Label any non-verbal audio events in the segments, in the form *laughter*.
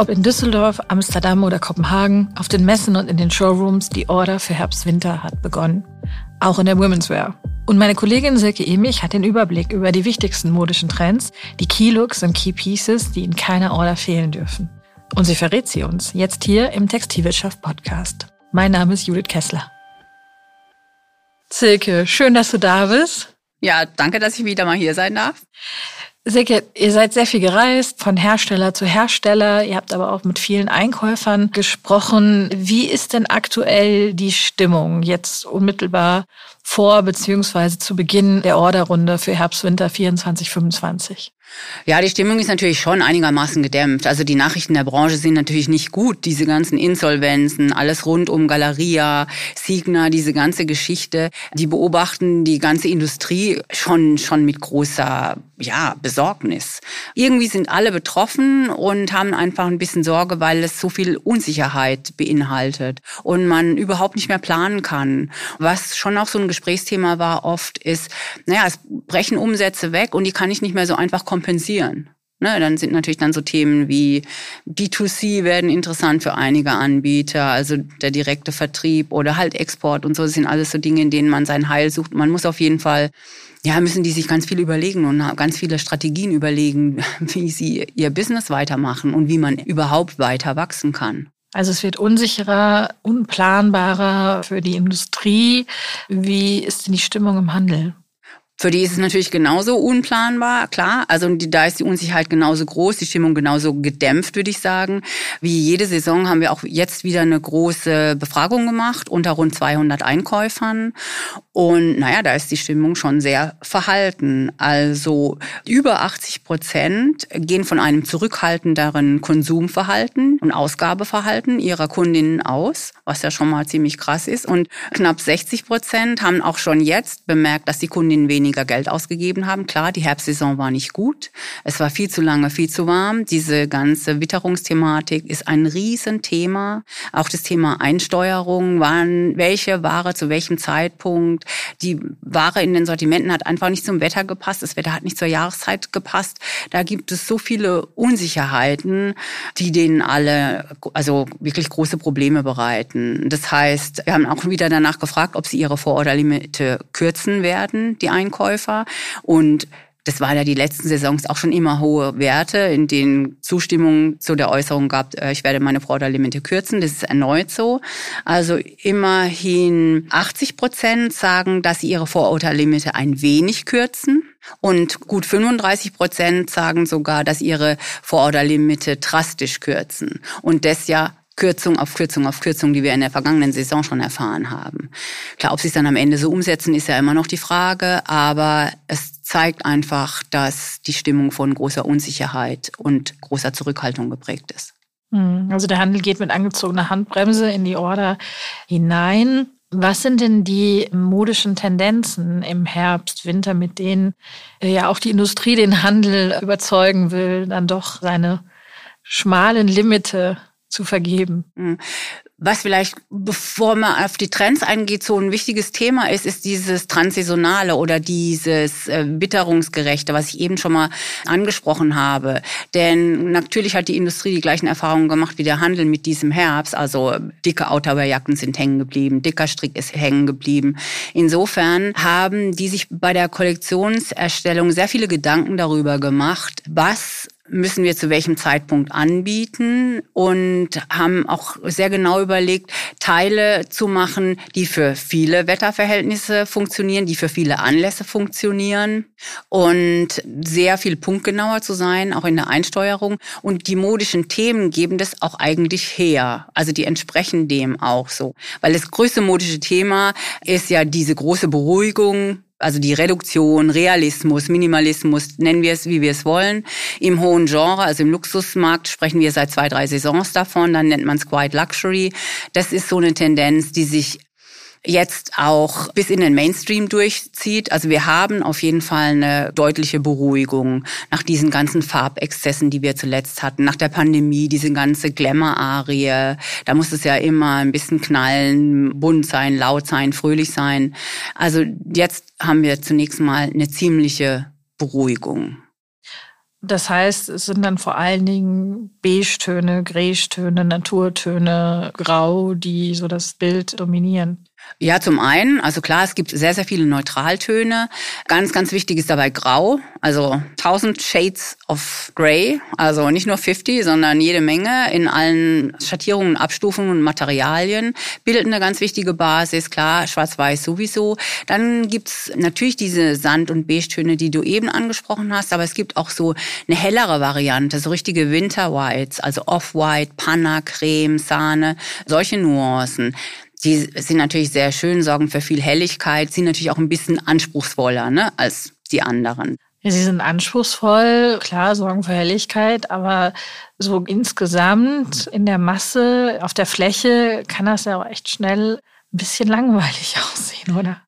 Ob in Düsseldorf, Amsterdam oder Kopenhagen, auf den Messen und in den Showrooms, die Order für Herbst-Winter hat begonnen. Auch in der Women's Wear. Und meine Kollegin Silke Emich hat den Überblick über die wichtigsten modischen Trends, die Keylooks und Key Pieces, die in keiner Order fehlen dürfen. Und sie verrät sie uns jetzt hier im Textilwirtschaft Podcast. Mein Name ist Judith Kessler. Silke, schön, dass du da bist. Ja, danke, dass ich wieder mal hier sein darf. Silke, ihr seid sehr viel gereist, von Hersteller zu Hersteller. Ihr habt aber auch mit vielen Einkäufern gesprochen. Wie ist denn aktuell die Stimmung jetzt unmittelbar vor beziehungsweise zu Beginn der Orderrunde für Herbst-Winter 24, 25? Ja, die Stimmung ist natürlich schon einigermaßen gedämpft. Also die Nachrichten der Branche sind natürlich nicht gut. Diese ganzen Insolvenzen, alles rund um Galeria, Signa, diese ganze Geschichte, die beobachten die ganze Industrie schon, schon mit großer, ja, Besorgnis. Irgendwie sind alle betroffen und haben einfach ein bisschen Sorge, weil es so viel Unsicherheit beinhaltet und man überhaupt nicht mehr planen kann. Was schon auch so ein Gesprächsthema war oft ist, naja, es brechen Umsätze weg und die kann ich nicht mehr so einfach kompensieren. Ne, dann sind natürlich dann so Themen wie D2C werden interessant für einige Anbieter, also der direkte Vertrieb oder halt Export und so. Das sind alles so Dinge, in denen man sein Heil sucht. Man muss auf jeden Fall, ja, müssen die sich ganz viel überlegen und ganz viele Strategien überlegen, *laughs* wie sie ihr Business weitermachen und wie man überhaupt weiter wachsen kann. Also es wird unsicherer, unplanbarer für die Industrie. Wie ist denn die Stimmung im Handel? Für die ist es natürlich genauso unplanbar, klar. Also da ist die Unsicherheit genauso groß, die Stimmung genauso gedämpft, würde ich sagen. Wie jede Saison haben wir auch jetzt wieder eine große Befragung gemacht unter rund 200 Einkäufern. Und naja, da ist die Stimmung schon sehr verhalten. Also über 80 Prozent gehen von einem zurückhaltenderen Konsumverhalten und Ausgabeverhalten ihrer Kundinnen aus, was ja schon mal ziemlich krass ist. Und knapp 60 Prozent haben auch schon jetzt bemerkt, dass die Kundinnen weniger weniger Geld ausgegeben haben. Klar, die Herbstsaison war nicht gut. Es war viel zu lange, viel zu warm. Diese ganze Witterungsthematik ist ein Riesenthema. Auch das Thema Einsteuerung, wann, welche Ware zu welchem Zeitpunkt. Die Ware in den Sortimenten hat einfach nicht zum Wetter gepasst. Das Wetter hat nicht zur Jahreszeit gepasst. Da gibt es so viele Unsicherheiten, die denen alle, also wirklich große Probleme bereiten. Das heißt, wir haben auch wieder danach gefragt, ob sie ihre Vororderlimite kürzen werden, die Einkäufe. Einkäufer und das waren ja die letzten Saisons auch schon immer hohe Werte, in denen Zustimmung zu der Äußerung gab, äh, ich werde meine Vorderlimite kürzen. Das ist erneut so. Also immerhin 80 Prozent sagen, dass sie ihre Vorurteillimite ein wenig kürzen. Und gut 35 Prozent sagen sogar, dass ihre Vororderlimite drastisch kürzen. Und das ja Kürzung auf Kürzung auf Kürzung, die wir in der vergangenen Saison schon erfahren haben. Klar, ob sie es dann am Ende so umsetzen, ist ja immer noch die Frage, aber es zeigt einfach, dass die Stimmung von großer Unsicherheit und großer Zurückhaltung geprägt ist. Hm, also der Handel geht mit angezogener Handbremse in die Order hinein. Was sind denn die modischen Tendenzen im Herbst, Winter, mit denen äh, ja auch die Industrie den Handel überzeugen will, dann doch seine schmalen Limite zu vergeben. Mhm. Was vielleicht, bevor man auf die Trends eingeht, so ein wichtiges Thema ist, ist dieses Transsaisonale oder dieses äh, Witterungsgerechte, was ich eben schon mal angesprochen habe. Denn natürlich hat die Industrie die gleichen Erfahrungen gemacht wie der Handel mit diesem Herbst. Also dicke Outerwearjacken sind hängen geblieben, dicker Strick ist hängen geblieben. Insofern haben die sich bei der Kollektionserstellung sehr viele Gedanken darüber gemacht, was müssen wir zu welchem Zeitpunkt anbieten und haben auch sehr genau überlegt, Teile zu machen, die für viele Wetterverhältnisse funktionieren, die für viele Anlässe funktionieren und sehr viel punktgenauer zu sein, auch in der Einsteuerung. Und die modischen Themen geben das auch eigentlich her. Also die entsprechen dem auch so. Weil das größte modische Thema ist ja diese große Beruhigung, also die Reduktion, Realismus, Minimalismus, nennen wir es, wie wir es wollen. Im hohen Genre, also im Luxusmarkt, sprechen wir seit zwei, drei Saisons davon, dann nennt man es Quiet Luxury. Das ist so eine Tendenz, die sich jetzt auch bis in den Mainstream durchzieht. Also wir haben auf jeden Fall eine deutliche Beruhigung nach diesen ganzen Farbexzessen, die wir zuletzt hatten, nach der Pandemie, diese ganze Glamour-Arie. Da muss es ja immer ein bisschen knallen, bunt sein, laut sein, fröhlich sein. Also jetzt haben wir zunächst mal eine ziemliche Beruhigung. Das heißt, es sind dann vor allen Dingen Beige-Töne, Grey-Töne, Naturtöne, Grau, die so das Bild dominieren. Ja, zum einen, also klar, es gibt sehr, sehr viele Neutraltöne. Ganz, ganz wichtig ist dabei Grau, also 1000 Shades of Grey, also nicht nur 50, sondern jede Menge in allen Schattierungen, Abstufungen und Materialien, bildet eine ganz wichtige Basis, klar, schwarz-weiß sowieso. Dann gibt's natürlich diese Sand- und Beige-Töne, die du eben angesprochen hast, aber es gibt auch so eine hellere Variante, so richtige Winter-Whites, also Off-White, Panna, Creme, Sahne, solche Nuancen. Die sind natürlich sehr schön, sorgen für viel Helligkeit, sind natürlich auch ein bisschen anspruchsvoller ne, als die anderen. Sie sind anspruchsvoll, klar, sorgen für Helligkeit, aber so insgesamt in der Masse, auf der Fläche kann das ja auch echt schnell ein bisschen *laughs* langweilig aussehen, oder?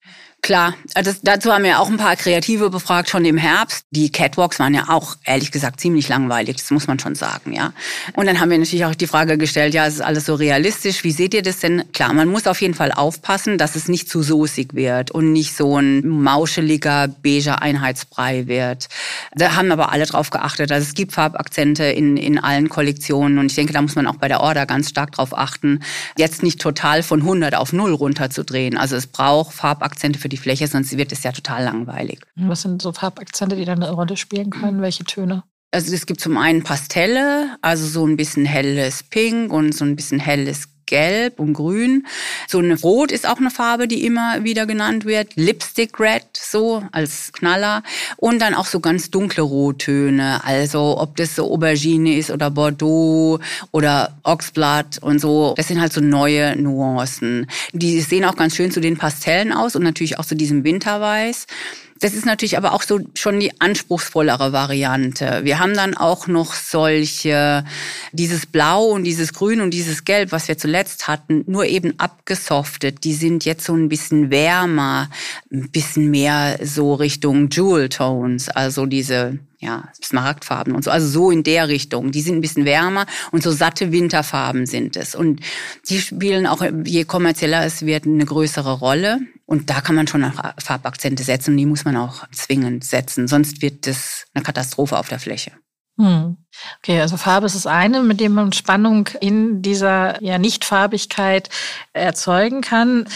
Klar, also dazu haben wir auch ein paar Kreative befragt schon im Herbst. Die Catwalks waren ja auch ehrlich gesagt ziemlich langweilig, das muss man schon sagen, ja. Und dann haben wir natürlich auch die Frage gestellt, ja, ist alles so realistisch? Wie seht ihr das denn? Klar, man muss auf jeden Fall aufpassen, dass es nicht zu soßig wird und nicht so ein mauscheliger beiger Einheitsbrei wird. Da haben aber alle drauf geachtet. Also es gibt Farbakzente in, in allen Kollektionen und ich denke, da muss man auch bei der Order ganz stark drauf achten, jetzt nicht total von 100 auf 0 runterzudrehen. Also es braucht Farbakzente für die Fläche, sonst wird es ja total langweilig. Was sind so Farbakzente, die dann eine Rolle spielen können? Welche Töne? Also es gibt zum einen Pastelle, also so ein bisschen helles Pink und so ein bisschen helles Gelb und Grün. So eine Rot ist auch eine Farbe, die immer wieder genannt wird. Lipstick Red, so als Knaller. Und dann auch so ganz dunkle Rottöne. Also ob das so Aubergine ist oder Bordeaux oder Oxblood und so. Das sind halt so neue Nuancen. Die sehen auch ganz schön zu den Pastellen aus und natürlich auch zu diesem Winterweiß. Das ist natürlich aber auch so schon die anspruchsvollere Variante. Wir haben dann auch noch solche, dieses Blau und dieses Grün und dieses Gelb, was wir zuletzt hatten, nur eben abgesoftet. Die sind jetzt so ein bisschen wärmer, ein bisschen mehr so Richtung Jewel Tones, also diese ja, Smaragdfarben und so. Also so in der Richtung. Die sind ein bisschen wärmer und so satte Winterfarben sind es. Und die spielen auch, je kommerzieller es wird, eine größere Rolle. Und da kann man schon Farbakzente setzen und die muss man auch zwingend setzen. Sonst wird das eine Katastrophe auf der Fläche. Hm. Okay, also Farbe ist das eine, mit dem man Spannung in dieser ja Nichtfarbigkeit erzeugen kann.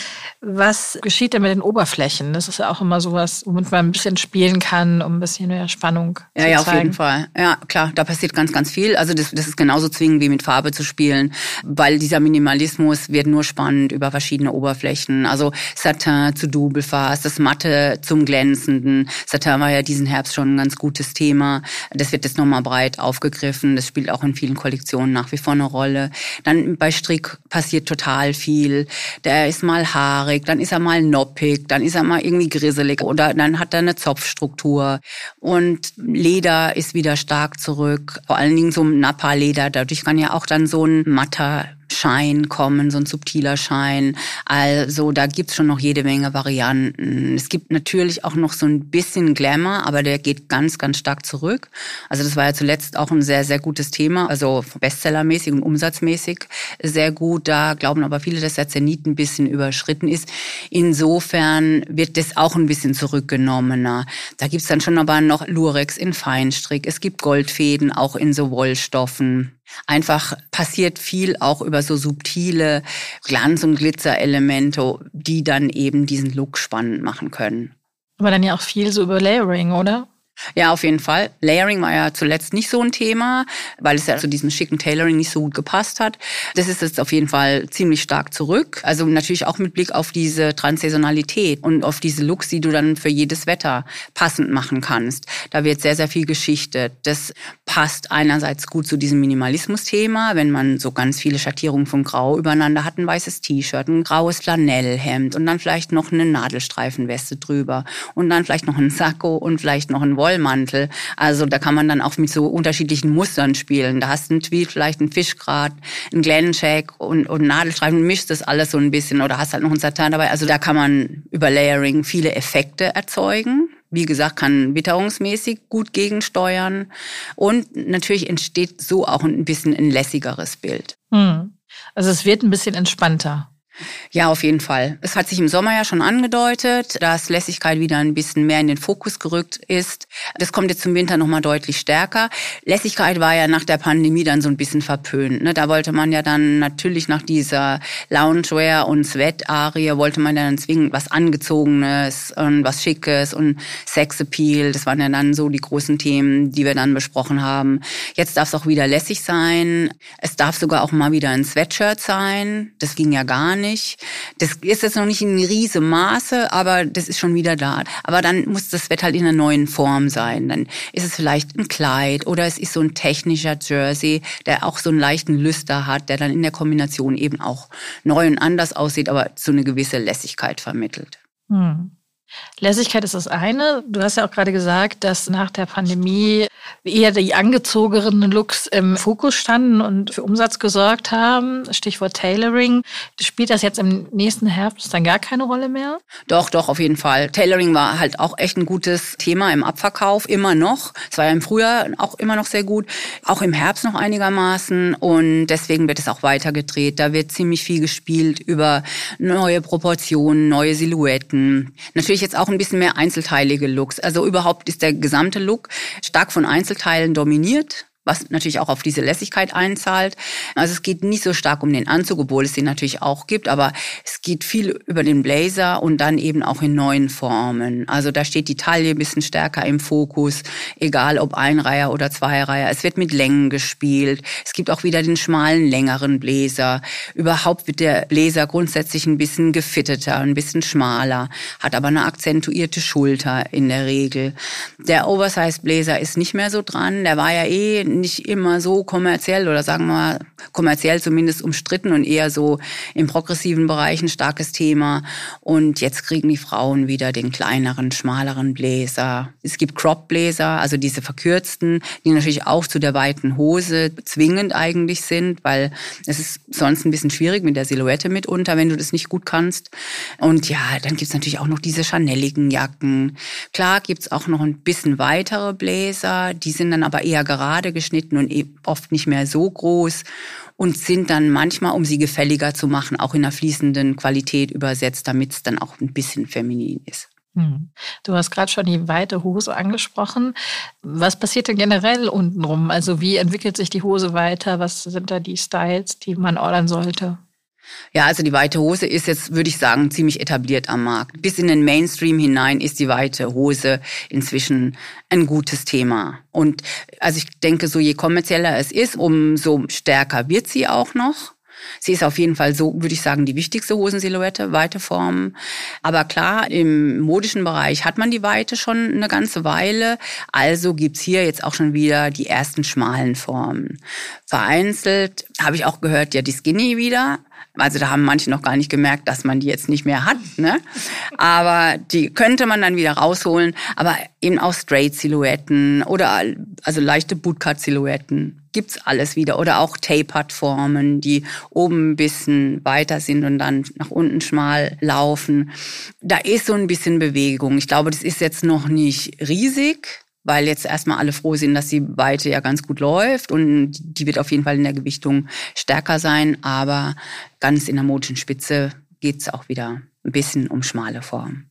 Was geschieht denn mit den Oberflächen? Das ist ja auch immer sowas, womit man ein bisschen spielen kann, um ein bisschen mehr Spannung ja, zu ja. Ja, auf jeden Fall. Ja, klar, da passiert ganz, ganz viel. Also das, das ist genauso zwingend wie mit Farbe zu spielen, weil dieser Minimalismus wird nur spannend über verschiedene Oberflächen. Also Satin zu Doubleface, das Matte zum Glänzenden. Satin war ja diesen Herbst schon ein ganz gutes Thema. Das wird jetzt nochmal breit aufgegriffen aufgegriffen. Das spielt auch in vielen Kollektionen nach wie vor eine Rolle. Dann bei Strick passiert total viel. Der ist mal haarig, dann ist er mal noppig, dann ist er mal irgendwie grisselig oder dann hat er eine Zopfstruktur. Und Leder ist wieder stark zurück. Vor allen Dingen so ein Nappa-Leder. Dadurch kann ja auch dann so ein matter Schein kommen, so ein subtiler Schein. Also da gibt's schon noch jede Menge Varianten. Es gibt natürlich auch noch so ein bisschen Glamour, aber der geht ganz, ganz stark zurück. Also das war ja zuletzt auch ein sehr, sehr gutes Thema, also bestsellermäßig und umsatzmäßig sehr gut. Da glauben aber viele, dass der Zenit ein bisschen überschritten ist. Insofern wird das auch ein bisschen zurückgenommener. Da gibt's dann schon aber noch Lurex in Feinstrick. Es gibt Goldfäden auch in so Wollstoffen. Einfach passiert viel auch über so subtile Glanz- und Glitzerelemente, die dann eben diesen Look spannend machen können. Aber dann ja auch viel so über Layering, oder? Ja, auf jeden Fall. Layering war ja zuletzt nicht so ein Thema, weil es ja zu diesem schicken Tailoring nicht so gut gepasst hat. Das ist jetzt auf jeden Fall ziemlich stark zurück. Also natürlich auch mit Blick auf diese Transsaisonalität und auf diese Looks, die du dann für jedes Wetter passend machen kannst. Da wird sehr, sehr viel geschichtet. Das passt einerseits gut zu diesem Minimalismus-Thema, wenn man so ganz viele Schattierungen von Grau übereinander hat, ein weißes T-Shirt, ein graues Flanellhemd und dann vielleicht noch eine Nadelstreifenweste drüber und dann vielleicht noch ein Sakko und vielleicht noch ein Wollmantel. Also da kann man dann auch mit so unterschiedlichen Mustern spielen. Da hast du einen Tweed, vielleicht einen Fischgrat, einen Glencheck und, und Nadelstreifen, mischst das alles so ein bisschen oder hast halt noch einen Satin dabei. Also da kann man über Layering viele Effekte erzeugen. Wie gesagt, kann witterungsmäßig gut gegensteuern. Und natürlich entsteht so auch ein bisschen ein lässigeres Bild. Hm. Also es wird ein bisschen entspannter. Ja, auf jeden Fall. Es hat sich im Sommer ja schon angedeutet, dass Lässigkeit wieder ein bisschen mehr in den Fokus gerückt ist. Das kommt jetzt zum Winter nochmal deutlich stärker. Lässigkeit war ja nach der Pandemie dann so ein bisschen verpönt. Ne? Da wollte man ja dann natürlich nach dieser Loungewear und Sweat-Arie wollte man ja dann zwingend was Angezogenes und was Schickes und Sexappeal. Das waren ja dann so die großen Themen, die wir dann besprochen haben. Jetzt darf es auch wieder lässig sein. Es darf sogar auch mal wieder ein Sweatshirt sein. Das ging ja gar nicht. Das ist jetzt noch nicht in riesem Maße, aber das ist schon wieder da. Aber dann muss das Sweat halt in einer neuen Form sein. Dann ist es vielleicht ein Kleid oder es ist so ein technischer Jersey, der auch so einen leichten Lüster hat, der dann in der Kombination eben auch neu und anders aussieht, aber so eine gewisse Lässigkeit vermittelt. Hm. Lässigkeit ist das eine. Du hast ja auch gerade gesagt, dass nach der Pandemie eher die angezogenen Looks im Fokus standen und für Umsatz gesorgt haben. Stichwort Tailoring. Spielt das jetzt im nächsten Herbst dann gar keine Rolle mehr? Doch, doch, auf jeden Fall. Tailoring war halt auch echt ein gutes Thema im Abverkauf, immer noch. Es war ja im Frühjahr auch immer noch sehr gut, auch im Herbst noch einigermaßen und deswegen wird es auch weiter gedreht. Da wird ziemlich viel gespielt über neue Proportionen, neue Silhouetten. Natürlich jetzt auch ein bisschen mehr einzelteilige Looks. Also überhaupt ist der gesamte Look stark von Einzelteilen dominiert was natürlich auch auf diese Lässigkeit einzahlt. Also es geht nicht so stark um den Anzug, obwohl es den natürlich auch gibt, aber es geht viel über den Blazer und dann eben auch in neuen Formen. Also da steht die Taille ein bisschen stärker im Fokus, egal ob Einreiher oder Zweireiher. Es wird mit Längen gespielt. Es gibt auch wieder den schmalen, längeren Bläser. Überhaupt wird der Bläser grundsätzlich ein bisschen gefitteter, ein bisschen schmaler, hat aber eine akzentuierte Schulter in der Regel. Der Oversize Bläser ist nicht mehr so dran. Der war ja eh nicht immer so kommerziell oder sagen wir mal kommerziell zumindest umstritten und eher so im progressiven Bereich ein starkes Thema. Und jetzt kriegen die Frauen wieder den kleineren, schmaleren Bläser. Es gibt Crop-Bläser, also diese verkürzten, die natürlich auch zu der weiten Hose zwingend eigentlich sind, weil es ist sonst ein bisschen schwierig mit der Silhouette mitunter, wenn du das nicht gut kannst. Und ja, dann gibt's natürlich auch noch diese chaneligen Jacken. Klar gibt's auch noch ein bisschen weitere Bläser, die sind dann aber eher gerade geschnitten und e- oft nicht mehr so groß und sind dann manchmal, um sie gefälliger zu machen, auch in einer fließenden Qualität übersetzt, damit es dann auch ein bisschen feminin ist. Hm. Du hast gerade schon die weite Hose angesprochen. Was passiert denn generell untenrum? Also wie entwickelt sich die Hose weiter? Was sind da die Styles, die man ordern sollte? Ja, also die weite Hose ist jetzt, würde ich sagen, ziemlich etabliert am Markt. Bis in den Mainstream hinein ist die weite Hose inzwischen ein gutes Thema. Und also ich denke, so je kommerzieller es ist, umso stärker wird sie auch noch. Sie ist auf jeden Fall so, würde ich sagen, die wichtigste Hosensilhouette, weite Formen. Aber klar, im modischen Bereich hat man die Weite schon eine ganze Weile. Also gibt's hier jetzt auch schon wieder die ersten schmalen Formen. Vereinzelt habe ich auch gehört, ja, die Skinny wieder. Also da haben manche noch gar nicht gemerkt, dass man die jetzt nicht mehr hat. Ne? Aber die könnte man dann wieder rausholen. Aber eben auch Straight-Silhouetten oder also leichte Bootcut-Silhouetten gibt's alles wieder. Oder auch Tapered-Formen, die oben ein bisschen weiter sind und dann nach unten schmal laufen. Da ist so ein bisschen Bewegung. Ich glaube, das ist jetzt noch nicht riesig weil jetzt erstmal alle froh sind, dass die Weite ja ganz gut läuft und die wird auf jeden Fall in der Gewichtung stärker sein, aber ganz in der modischen Spitze geht's auch wieder ein bisschen um schmale Form.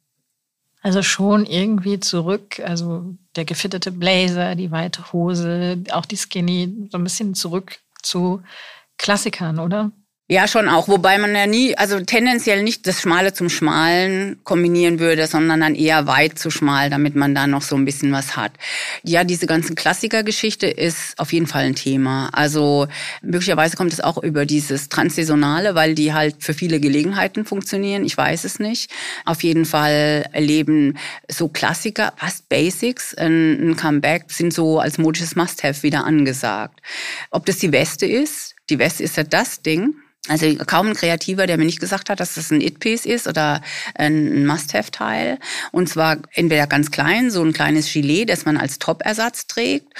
Also schon irgendwie zurück, also der gefittete Blazer, die weite Hose, auch die Skinny, so ein bisschen zurück zu Klassikern, oder? Ja, schon auch. Wobei man ja nie, also tendenziell nicht das Schmale zum Schmalen kombinieren würde, sondern dann eher weit zu schmal, damit man da noch so ein bisschen was hat. Ja, diese ganzen Klassikergeschichte ist auf jeden Fall ein Thema. Also möglicherweise kommt es auch über dieses Transsaisonale, weil die halt für viele Gelegenheiten funktionieren. Ich weiß es nicht. Auf jeden Fall erleben so Klassiker, fast Basics, ein Comeback, sind so als modisches Must-Have wieder angesagt. Ob das die Weste ist, die Weste ist ja das Ding, also kaum ein Kreativer, der mir nicht gesagt hat, dass das ein It-Piece ist oder ein Must-Have-Teil. Und zwar entweder ganz klein, so ein kleines Gilet, das man als Top-Ersatz trägt.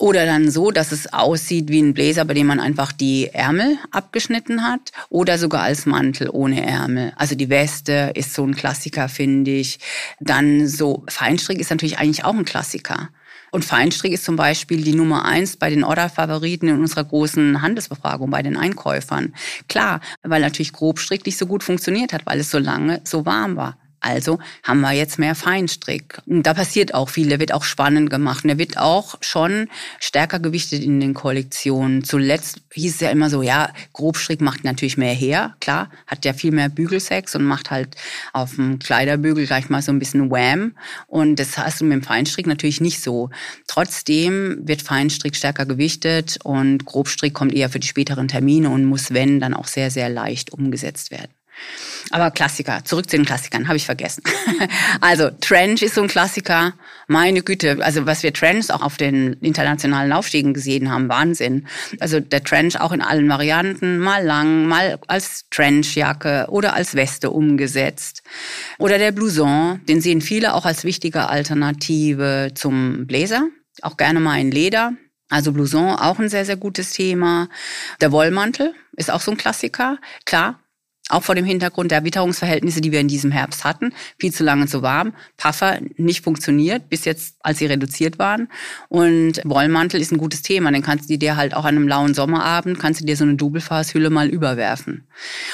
Oder dann so, dass es aussieht wie ein Bläser, bei dem man einfach die Ärmel abgeschnitten hat. Oder sogar als Mantel ohne Ärmel. Also die Weste ist so ein Klassiker, finde ich. Dann so Feinstrick ist natürlich eigentlich auch ein Klassiker. Und Feinstrick ist zum Beispiel die Nummer eins bei den Orderfavoriten in unserer großen Handelsbefragung bei den Einkäufern. Klar, weil natürlich Grobstrick nicht so gut funktioniert hat, weil es so lange so warm war. Also haben wir jetzt mehr Feinstrick. Da passiert auch viel, der wird auch spannend gemacht. Der wird auch schon stärker gewichtet in den Kollektionen. Zuletzt hieß es ja immer so, ja, Grobstrick macht natürlich mehr her. Klar, hat ja viel mehr Bügelsex und macht halt auf dem Kleiderbügel gleich mal so ein bisschen Wham. Und das hast du mit dem Feinstrick natürlich nicht so. Trotzdem wird Feinstrick stärker gewichtet und Grobstrick kommt eher für die späteren Termine und muss, wenn, dann auch sehr, sehr leicht umgesetzt werden. Aber Klassiker, zurück zu den Klassikern, habe ich vergessen. *laughs* also Trench ist so ein Klassiker. Meine Güte, also was wir Trench auch auf den internationalen Laufstiegen gesehen haben, Wahnsinn. Also der Trench auch in allen Varianten, mal lang, mal als Trenchjacke oder als Weste umgesetzt. Oder der Blouson, den sehen viele auch als wichtige Alternative zum Bläser, auch gerne mal in Leder. Also Blouson auch ein sehr, sehr gutes Thema. Der Wollmantel ist auch so ein Klassiker. Klar, auch vor dem Hintergrund der Witterungsverhältnisse, die wir in diesem Herbst hatten, viel zu lange zu warm. Puffer nicht funktioniert, bis jetzt, als sie reduziert waren. Und Wollmantel ist ein gutes Thema. Den kannst du dir halt auch an einem lauen Sommerabend, kannst du dir so eine Doublefasshülle mal überwerfen.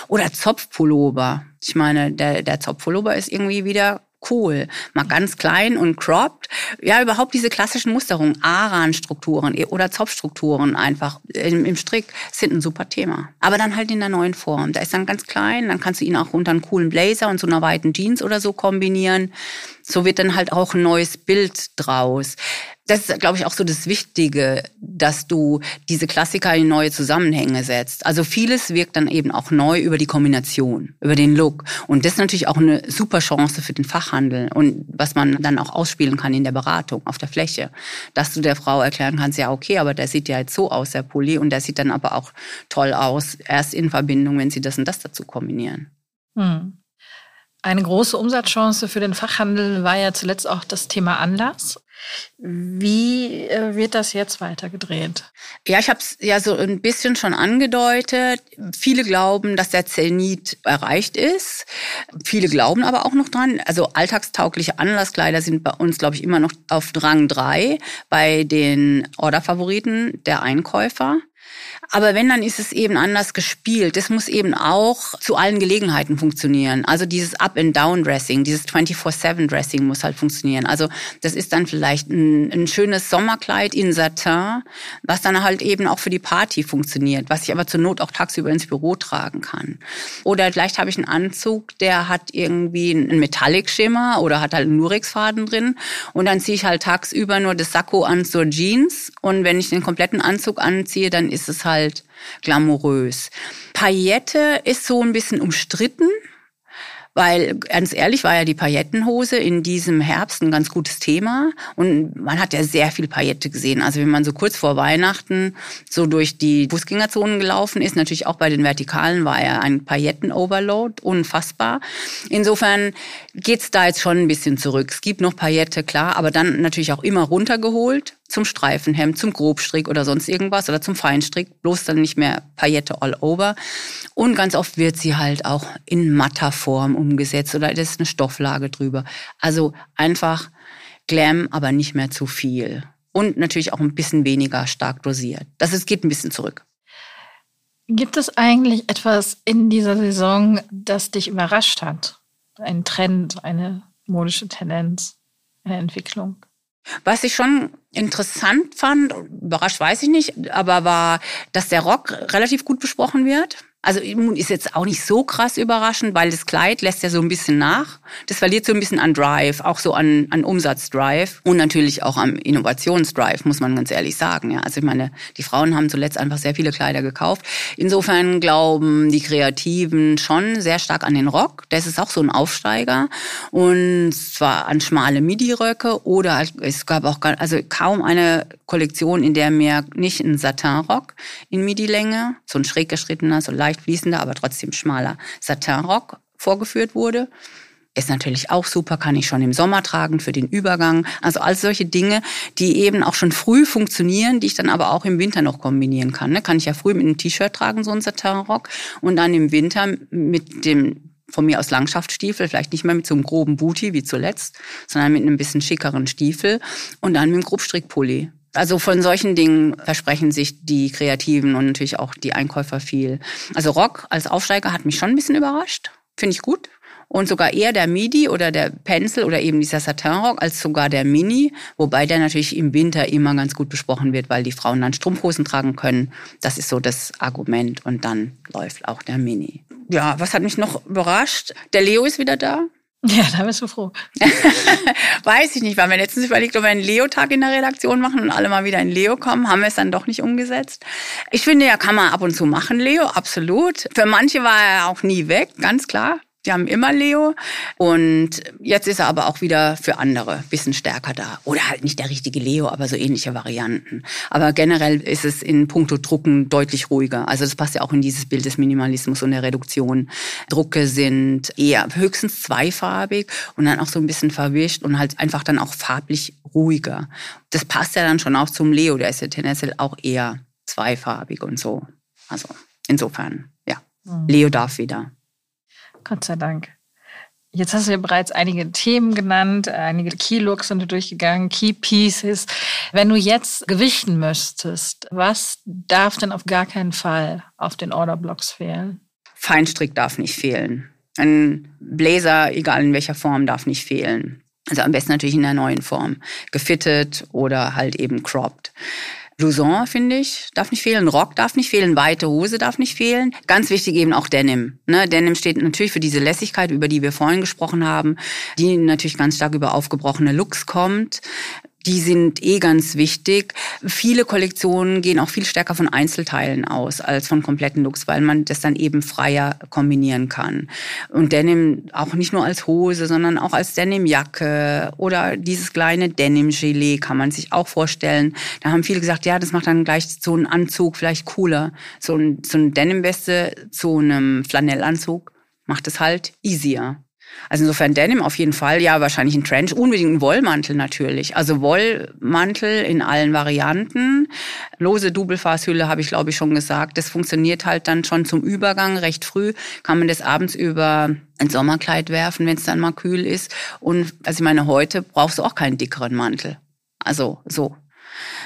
Oder Zopfpullover. Ich meine, der, der Zopfpullover ist irgendwie wieder cool. Mal ganz klein und cropped. Ja, überhaupt diese klassischen Musterungen, Aran-Strukturen oder Zopfstrukturen einfach im, im, Strick sind ein super Thema. Aber dann halt in der neuen Form. Da ist dann ganz klein, dann kannst du ihn auch unter einen coolen Blazer und so einer weiten Jeans oder so kombinieren. So wird dann halt auch ein neues Bild draus das ist, glaube ich, auch so das Wichtige, dass du diese Klassiker in neue Zusammenhänge setzt. Also vieles wirkt dann eben auch neu über die Kombination, über den Look. Und das ist natürlich auch eine super Chance für den Fachhandel und was man dann auch ausspielen kann in der Beratung auf der Fläche. Dass du der Frau erklären kannst, ja, okay, aber der sieht ja jetzt so aus, der Pulli, und der sieht dann aber auch toll aus, erst in Verbindung, wenn sie das und das dazu kombinieren. Hm. Eine große Umsatzchance für den Fachhandel war ja zuletzt auch das Thema Anlass. Wie äh, wird das jetzt weitergedreht? Ja, ich habe es ja so ein bisschen schon angedeutet. Viele glauben, dass der Zenit erreicht ist. Viele glauben aber auch noch dran. Also alltagstaugliche Anlasskleider sind bei uns, glaube ich, immer noch auf Rang drei bei den Orderfavoriten der Einkäufer. Aber wenn, dann ist es eben anders gespielt. Das muss eben auch zu allen Gelegenheiten funktionieren. Also dieses Up-and-Down-Dressing, dieses 24-7-Dressing muss halt funktionieren. Also das ist dann vielleicht ein, ein schönes Sommerkleid in Satin, was dann halt eben auch für die Party funktioniert, was ich aber zur Not auch tagsüber ins Büro tragen kann. Oder vielleicht habe ich einen Anzug, der hat irgendwie einen Metallic-Schimmer oder hat halt einen Lurex-Faden drin und dann ziehe ich halt tagsüber nur das Sakko an zur Jeans und wenn ich den kompletten Anzug anziehe, dann ist es halt halt glamourös. Paillette ist so ein bisschen umstritten. Weil ganz ehrlich war ja die Paillettenhose in diesem Herbst ein ganz gutes Thema und man hat ja sehr viel Paillette gesehen. Also wenn man so kurz vor Weihnachten so durch die Fußgängerzonen gelaufen ist, natürlich auch bei den Vertikalen war ja ein Pailletten-Overload, unfassbar. Insofern geht's da jetzt schon ein bisschen zurück. Es gibt noch Paillette, klar, aber dann natürlich auch immer runtergeholt zum Streifenhemd, zum Grobstrick oder sonst irgendwas oder zum Feinstrick, bloß dann nicht mehr Paillette all over. Und ganz oft wird sie halt auch in matter Form umgesetzt oder da ist eine Stofflage drüber. Also einfach Glam, aber nicht mehr zu viel. Und natürlich auch ein bisschen weniger stark dosiert. Das ist, geht ein bisschen zurück. Gibt es eigentlich etwas in dieser Saison, das dich überrascht hat? Ein Trend, eine modische Tendenz, eine Entwicklung? Was ich schon interessant fand, überrascht weiß ich nicht, aber war, dass der Rock relativ gut besprochen wird. Also ist jetzt auch nicht so krass überraschend, weil das Kleid lässt ja so ein bisschen nach. Das verliert so ein bisschen an Drive, auch so an, an Umsatzdrive und natürlich auch am Innovationsdrive, muss man ganz ehrlich sagen. Ja, also ich meine, die Frauen haben zuletzt einfach sehr viele Kleider gekauft. Insofern glauben die Kreativen schon sehr stark an den Rock. Das ist auch so ein Aufsteiger und zwar an schmale Midi-Röcke oder es gab auch also kaum eine Kollektion, in der mir nicht ein Satin-Rock in Midi-Länge, so ein schräg geschrittener, so leicht leicht fließender, aber trotzdem schmaler Satinrock vorgeführt wurde. ist natürlich auch super, kann ich schon im Sommer tragen für den Übergang. Also all solche Dinge, die eben auch schon früh funktionieren, die ich dann aber auch im Winter noch kombinieren kann. Ne? Kann ich ja früh mit einem T-Shirt tragen, so ein Satinrock, und dann im Winter mit dem von mir aus Langschaftsstiefel, vielleicht nicht mehr mit so einem groben Booty wie zuletzt, sondern mit einem bisschen schickeren Stiefel und dann mit einem Grobstrickpulli. Also von solchen Dingen versprechen sich die Kreativen und natürlich auch die Einkäufer viel. Also Rock als Aufsteiger hat mich schon ein bisschen überrascht. Finde ich gut. Und sogar eher der Midi oder der Pencil oder eben dieser Satinrock als sogar der Mini, wobei der natürlich im Winter immer ganz gut besprochen wird, weil die Frauen dann Strumpfhosen tragen können. Das ist so das Argument und dann läuft auch der Mini. Ja, was hat mich noch überrascht? Der Leo ist wieder da. Ja, da bist du froh. *laughs* Weiß ich nicht, weil wir letztens überlegt, ob wir einen Leo-Tag in der Redaktion machen und alle mal wieder in Leo kommen. Haben wir es dann doch nicht umgesetzt. Ich finde, ja, kann man ab und zu machen, Leo, absolut. Für manche war er auch nie weg, ganz klar. Die haben immer Leo und jetzt ist er aber auch wieder für andere bisschen stärker da. Oder halt nicht der richtige Leo, aber so ähnliche Varianten. Aber generell ist es in puncto Drucken deutlich ruhiger. Also das passt ja auch in dieses Bild des Minimalismus und der Reduktion. Drucke sind eher höchstens zweifarbig und dann auch so ein bisschen verwischt und halt einfach dann auch farblich ruhiger. Das passt ja dann schon auch zum Leo, der ist ja tendenziell auch eher zweifarbig und so. Also insofern, ja. Mhm. Leo darf wieder. Gott sei Dank. Jetzt hast du ja bereits einige Themen genannt, einige Key-Looks sind du durchgegangen, Key-Pieces. Wenn du jetzt gewichten müsstest, was darf denn auf gar keinen Fall auf den Orderblocks fehlen? Feinstrick darf nicht fehlen. Ein Blazer, egal in welcher Form, darf nicht fehlen. Also am besten natürlich in der neuen Form. Gefittet oder halt eben cropped. Blouson, finde ich, darf nicht fehlen. Rock darf nicht fehlen. Weite Hose darf nicht fehlen. Ganz wichtig eben auch Denim. Ne? Denim steht natürlich für diese Lässigkeit, über die wir vorhin gesprochen haben, die natürlich ganz stark über aufgebrochene Looks kommt die sind eh ganz wichtig. Viele Kollektionen gehen auch viel stärker von Einzelteilen aus als von kompletten Looks, weil man das dann eben freier kombinieren kann. Und Denim auch nicht nur als Hose, sondern auch als Denimjacke oder dieses kleine Denim-Gilet kann man sich auch vorstellen. Da haben viele gesagt, ja, das macht dann gleich so einen Anzug vielleicht cooler. So ein, so ein Denim-Weste zu einem Flanellanzug macht es halt easier. Also insofern Denim auf jeden Fall, ja, wahrscheinlich ein Trench, unbedingt ein Wollmantel natürlich. Also Wollmantel in allen Varianten. Lose Doublefasshülle habe ich glaube ich schon gesagt. Das funktioniert halt dann schon zum Übergang recht früh. Kann man das abends über ein Sommerkleid werfen, wenn es dann mal kühl ist. Und also ich meine, heute brauchst du auch keinen dickeren Mantel. Also so.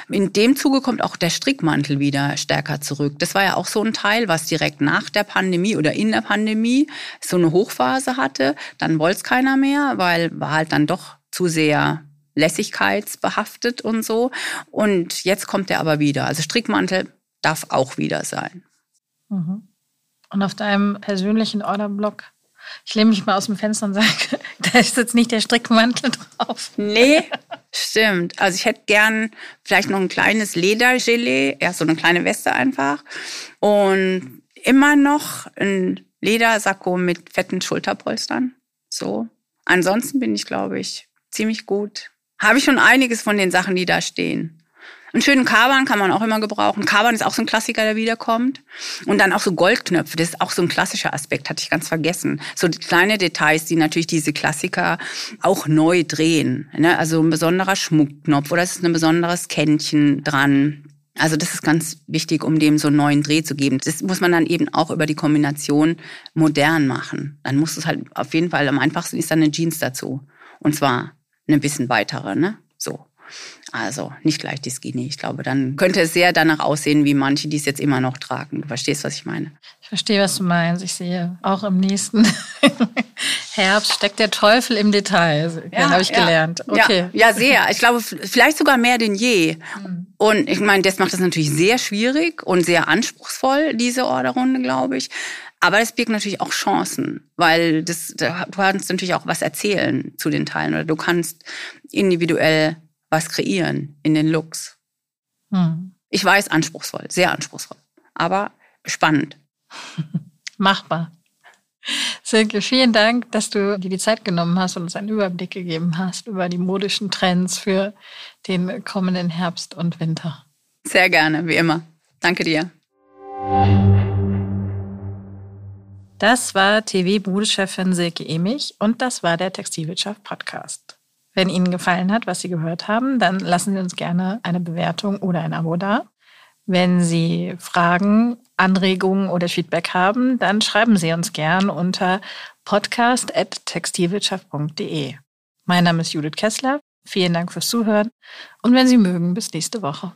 In dem Zuge kommt auch der Strickmantel wieder stärker zurück. Das war ja auch so ein Teil, was direkt nach der Pandemie oder in der Pandemie so eine Hochphase hatte. Dann wollte es keiner mehr, weil war halt dann doch zu sehr lässigkeitsbehaftet und so. Und jetzt kommt er aber wieder. Also Strickmantel darf auch wieder sein. Mhm. Und auf deinem persönlichen Orderblock ich lehne mich mal aus dem Fenster und sage, *laughs* da ist jetzt nicht der Strickmantel drauf. Nee, *laughs* stimmt. Also ich hätte gern vielleicht noch ein kleines Ledergelee, ja, so eine kleine Weste einfach. Und immer noch ein Ledersacko mit fetten Schulterpolstern. So. Ansonsten bin ich, glaube ich, ziemlich gut. Habe ich schon einiges von den Sachen, die da stehen. Einen schönen Kaban kann man auch immer gebrauchen. Kaban ist auch so ein Klassiker, der wiederkommt. Und dann auch so Goldknöpfe, das ist auch so ein klassischer Aspekt, hatte ich ganz vergessen. So kleine Details, die natürlich diese Klassiker auch neu drehen. Ne? Also ein besonderer Schmuckknopf oder es ist ein besonderes Kännchen dran. Also das ist ganz wichtig, um dem so einen neuen Dreh zu geben. Das muss man dann eben auch über die Kombination modern machen. Dann muss es halt auf jeden Fall am einfachsten ist dann eine Jeans dazu. Und zwar eine bisschen weitere, ne? So. Also nicht gleich die Skinny. Ich glaube, dann könnte es sehr danach aussehen, wie manche, die es jetzt immer noch tragen. Du verstehst, was ich meine. Ich verstehe, was du meinst. Ich sehe auch im nächsten *laughs* Herbst steckt der Teufel im Detail. Ja, habe ich ja. gelernt. Okay. Ja, ja, sehr. Ich glaube, vielleicht sogar mehr denn je. Mhm. Und ich meine, das macht das natürlich sehr schwierig und sehr anspruchsvoll, diese Orderrunde, glaube ich. Aber es birgt natürlich auch Chancen, weil das, du kannst natürlich auch was erzählen zu den Teilen oder du kannst individuell was kreieren in den Looks. Hm. Ich weiß, anspruchsvoll, sehr anspruchsvoll, aber spannend. *laughs* Machbar. Silke, vielen Dank, dass du dir die Zeit genommen hast und uns einen Überblick gegeben hast über die modischen Trends für den kommenden Herbst und Winter. Sehr gerne, wie immer. Danke dir. Das war TV-Modechefin Silke Emich und das war der Textilwirtschaft Podcast. Wenn Ihnen gefallen hat, was Sie gehört haben, dann lassen Sie uns gerne eine Bewertung oder ein Abo da. Wenn Sie Fragen, Anregungen oder Feedback haben, dann schreiben Sie uns gern unter podcast.textilwirtschaft.de. Mein Name ist Judith Kessler. Vielen Dank fürs Zuhören und wenn Sie mögen, bis nächste Woche.